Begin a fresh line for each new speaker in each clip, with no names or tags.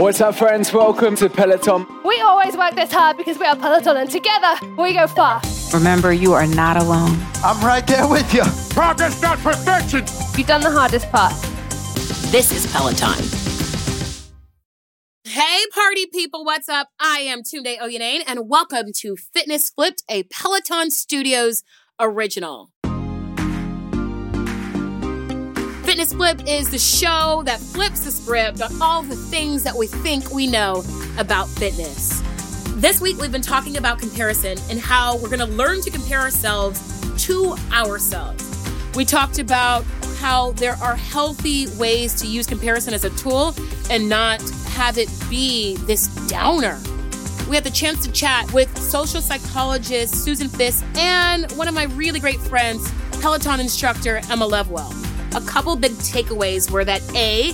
What's up, friends? Welcome to Peloton.
We always work this hard because we are Peloton and together we go far.
Remember, you are not alone.
I'm right there with you.
Progress, not perfection.
You've done the hardest part.
This is Peloton.
Hey, party people, what's up? I am Tunde Oyeneyin, and welcome to Fitness Flipped, a Peloton Studios original. Fitness Flip is the show that flips the script on all the things that we think we know about fitness. This week, we've been talking about comparison and how we're going to learn to compare ourselves to ourselves. We talked about how there are healthy ways to use comparison as a tool and not have it be this downer. We had the chance to chat with social psychologist Susan Fiske and one of my really great friends, Peloton instructor Emma Lovewell a couple big takeaways were that A,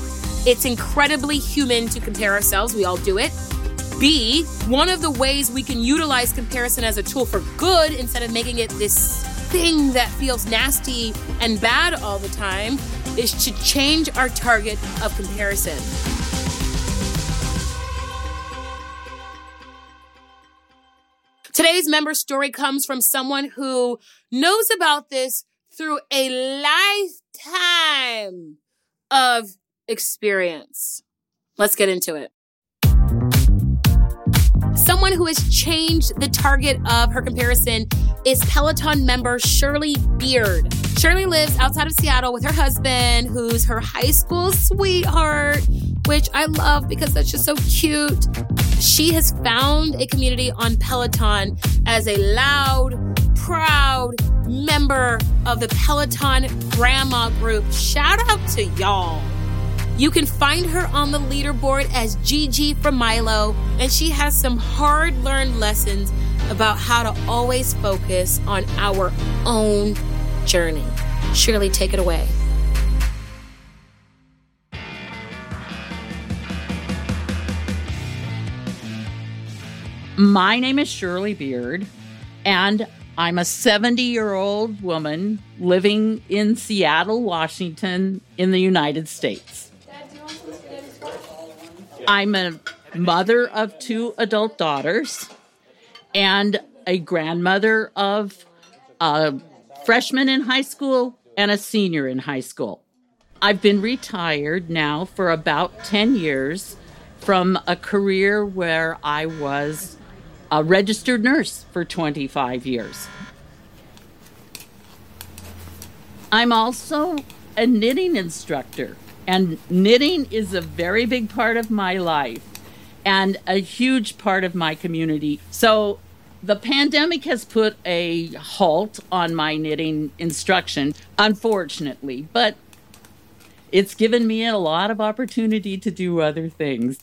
it's incredibly human to compare ourselves. We all do it. B, one of the ways we can utilize comparison as a tool for good instead of making it this thing that feels nasty and bad all the time is to change our target of comparison. Today's member story comes from someone who knows about this through a lifetime of experience. Let's get into it. Someone who has changed the target of her comparison is Peloton member Shirley Beard. Shirley lives outside of Seattle with her husband, who's her high school sweetheart, which I love because that's just so cute. She has found a community on Peloton as a loud, proud member of the Peloton Grandma Group. Shout out to y'all. You can find her on the leaderboard as Gigi from Milo, and she has some hard learned lessons about how to always focus on our own journey. Shirley, take it away.
My name is Shirley Beard, and I'm a 70 year old woman living in Seattle, Washington, in the United States. I'm a mother of two adult daughters and a grandmother of a freshman in high school and a senior in high school. I've been retired now for about 10 years from a career where I was a registered nurse for 25 years. I'm also a knitting instructor, and knitting is a very big part of my life and a huge part of my community. So the pandemic has put a halt on my knitting instruction, unfortunately, but it's given me a lot of opportunity to do other things.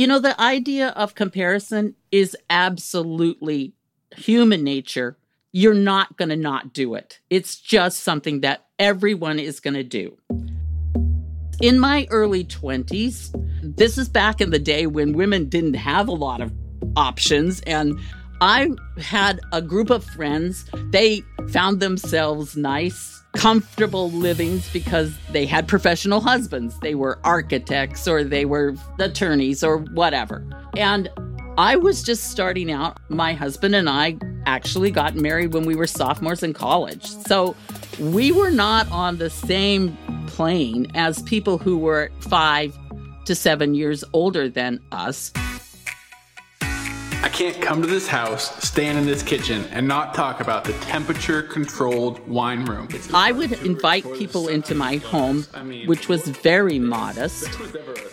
You know, the idea of comparison is absolutely human nature. You're not going to not do it. It's just something that everyone is going to do. In my early 20s, this is back in the day when women didn't have a lot of options and I had a group of friends. They found themselves nice, comfortable livings because they had professional husbands. They were architects or they were attorneys or whatever. And I was just starting out. My husband and I actually got married when we were sophomores in college. So we were not on the same plane as people who were five to seven years older than us.
I can't come to this house, stand in this kitchen, and not talk about the temperature controlled wine room.
I would invite people into my home, which was very modest.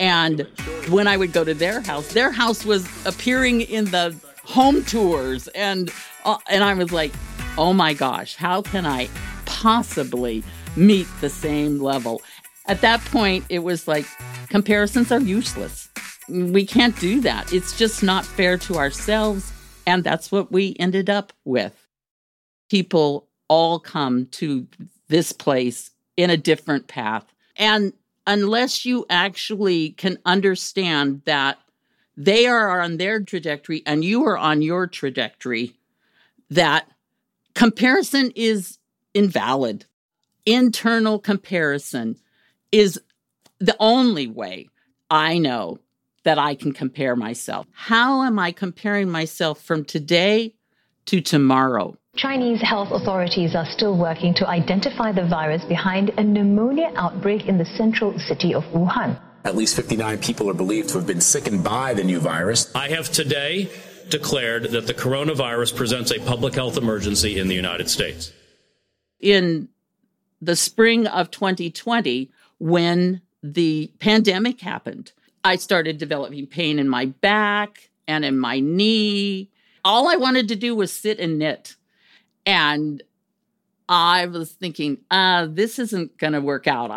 And when I would go to their house, their house was appearing in the home tours. And, uh, and I was like, oh my gosh, how can I possibly meet the same level? At that point, it was like comparisons are useless we can't do that. It's just not fair to ourselves. And that's what we ended up with. People all come to this place in a different path. And unless you actually can understand that they are on their trajectory and you are on your trajectory, that comparison is invalid. Internal comparison is the only way I know that I can compare myself. How am I comparing myself from today to tomorrow?
Chinese health authorities are still working to identify the virus behind a pneumonia outbreak in the central city of Wuhan.
At least 59 people are believed to have been sickened by the new virus.
I have today declared that the coronavirus presents a public health emergency in the United States.
In the spring of 2020, when the pandemic happened, I started developing pain in my back and in my knee. All I wanted to do was sit and knit. And I was thinking, uh, this isn't going to work out.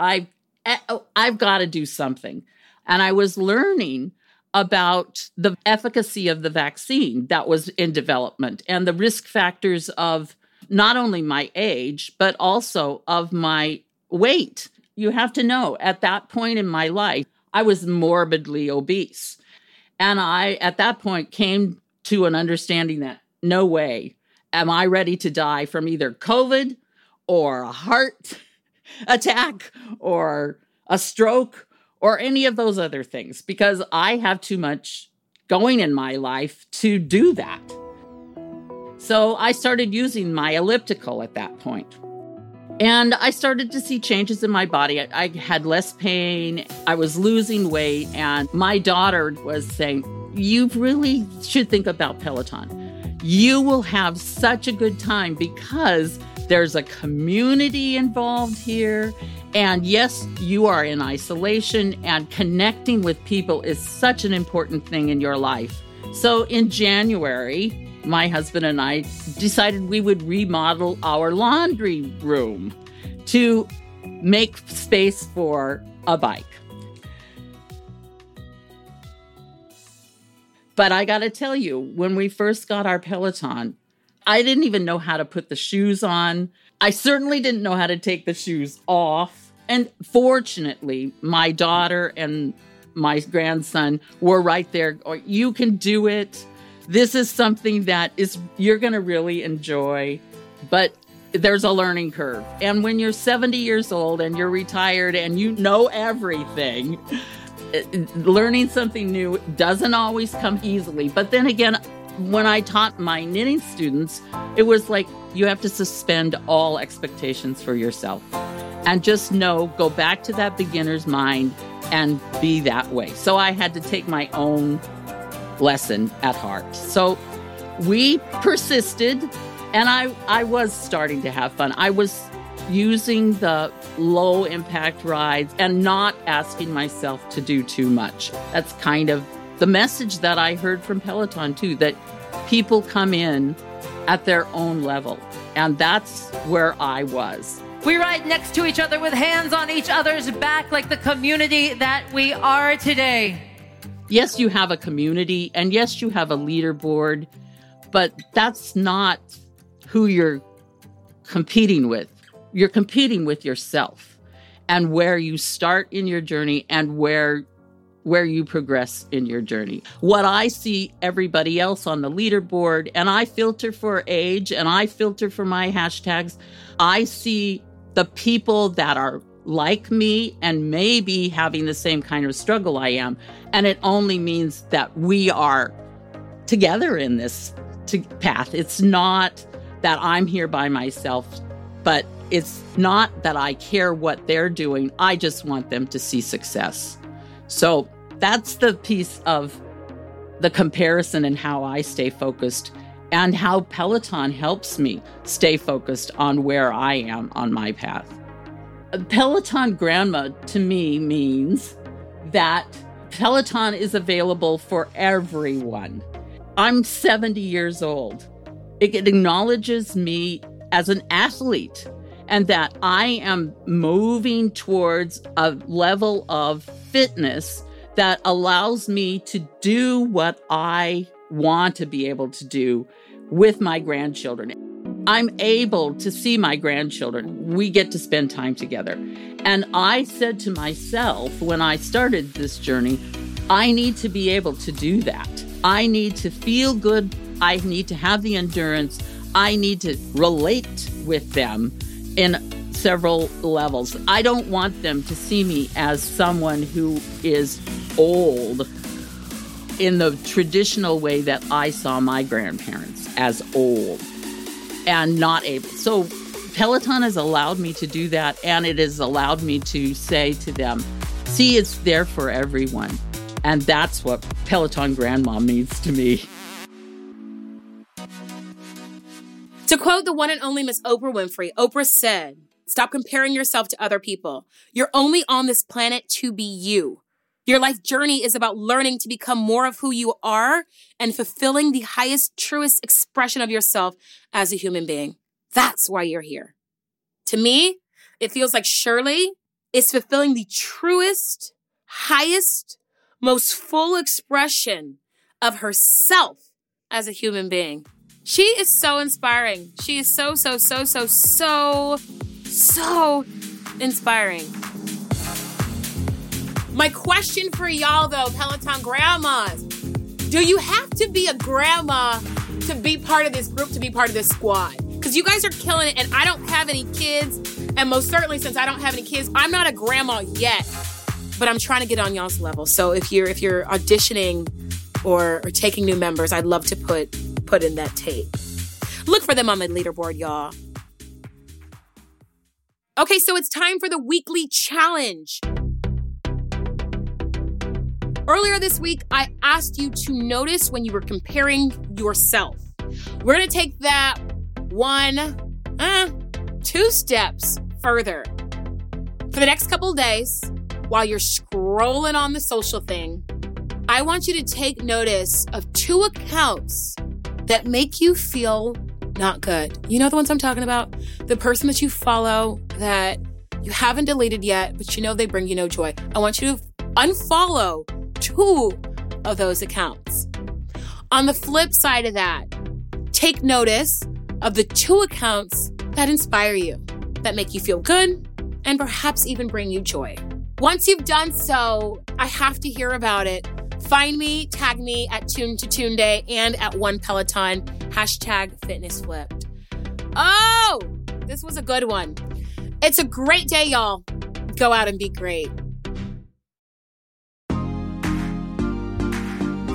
Eh, oh, I've got to do something. And I was learning about the efficacy of the vaccine that was in development and the risk factors of not only my age, but also of my weight. You have to know at that point in my life, I was morbidly obese. And I, at that point, came to an understanding that no way am I ready to die from either COVID or a heart attack or a stroke or any of those other things because I have too much going in my life to do that. So I started using my elliptical at that point. And I started to see changes in my body. I, I, had less pain. I was losing weight. And my daughter was saying, You really should think about Peloton you will have such a good time because there's a community involved here. And yes, you are in isolation, and connecting with people is such an important thing in your life. So in January, my husband and I decided we would remodel our laundry room to make space for a bike. But I got to tell you, when we first got our Peloton, I didn't even know how to put the shoes on. I certainly didn't know how to take the shoes off. And fortunately, my daughter and my grandson were right there. Oh, you can do it. This is something that is you're going to really enjoy. But there's a learning curve. And when you're 70 years old and you're retired and you know everything, uh, learning something new doesn't always come easily. But then again, when I taught my knitting students, it was like you have to suspend all expectations for yourself and just know, go back to that beginner's mind and be that way. So I had to take my own lesson at heart. So we persisted and I I was starting to have fun. I was using the low impact rides and not asking myself to do too much. That's kind of the message that I heard from Peloton too that people come in at their own level. And that's where I was.
We ride next to each other with hands on each other's back like the community that we are today.
Yes, you have a community and yes, you have a leaderboard, but that's not who you're competing with you're competing with yourself and where you start in your journey and where where you progress in your journey. What I see everybody else on the leaderboard and I filter for age and I filter for my hashtags, I see the people that are like me and maybe having the same kind of struggle I am. And it only means that we are together in this path. It's not that I'm here by myself, but it's not that I care what they're doing. I just want them to see success. So that's the piece of the comparison and how I stay focused and how Peloton helps me stay focused on where I am on my path. Peloton Grandma to me means that Peloton is available for everyone. I'm 70 years old. It acknowledges me as an athlete and that I am moving towards a level of fitness that allows me to do what I want to be able to do with my grandchildren. I'm able to see my grandchildren. We get to spend time together. And I said to myself when I started this journey, I need to be able to do that. I need to feel good. I need to have the endurance. I need to relate with them in several levels. I don't want them to see me as someone who is old in the traditional way that I saw my grandparents as old and not able. So Peloton has allowed me to do that, and it has allowed me to say to them, see, it's there for everyone. And that's what Peloton grandma means to me.
To quote the one and only Miss Oprah Winfrey, Oprah said, Stop comparing yourself to other people. You're only on this planet to be you. Your life journey is about learning to become more of who you are and fulfilling the highest, truest expression of yourself as a human being. That's why you're here. To me, it feels like Shirley is fulfilling the truest, highest, most full expression of herself as a human being. She is so inspiring. She is so, so, so, so, so, so inspiring. My question for y'all though, Peloton grandmas, do you have to be a grandma to be part of this group, to be part of this squad? Because you guys are killing it, and I don't have any kids, and most certainly since I don't have any kids, I'm not a grandma yet. But I'm trying to get on y'all's level. So if you're if you're auditioning or, or taking new members, I'd love to put put in that tape. Look for them on the leaderboard, y'all. Okay, so it's time for the weekly challenge. Earlier this week, I asked you to notice when you were comparing yourself. We're going to take that one, uh, two steps further. For the next couple days, while you're scrolling on the social thing, I want you to take notice of two accounts that make you feel not good. You know the ones I'm talking about? The person that you follow that you haven't deleted yet, but you know they bring you no joy. I want you to unfollow two of those accounts. On the flip side of that, take notice of the two accounts that inspire you, that make you feel good, and perhaps even bring you joy. Once you've done so, I have to hear about it. Find me, tag me at Tune to Tunde and at One Peloton, hashtag fitness flipped. Oh, this was a good one. It's a great day, y'all. Go out and be great.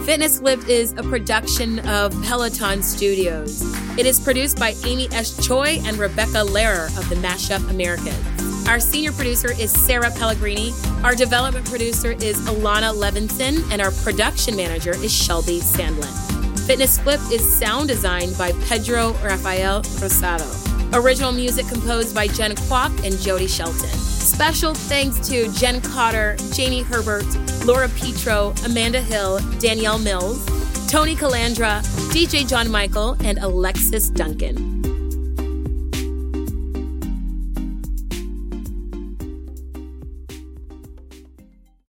Fitness Flipped is a production of Peloton Studios. It is produced by Amy S. Choi and Rebecca Lehrer of the Mashup Americans. Our senior producer is Sarah Pellegrini. Our development producer is Alana Levinson, and our production manager is Shelby Sandlin. Fitness Flipped is sound designed by Pedro Rafael Rosado. Original music composed by Jen Kwok and Jody Shelton. Special thanks to Jen Cotter, Jamie Herbert, Laura Petro, Amanda Hill, Danielle Mills, Tony Calandra, DJ John Michael, and Alexis Duncan.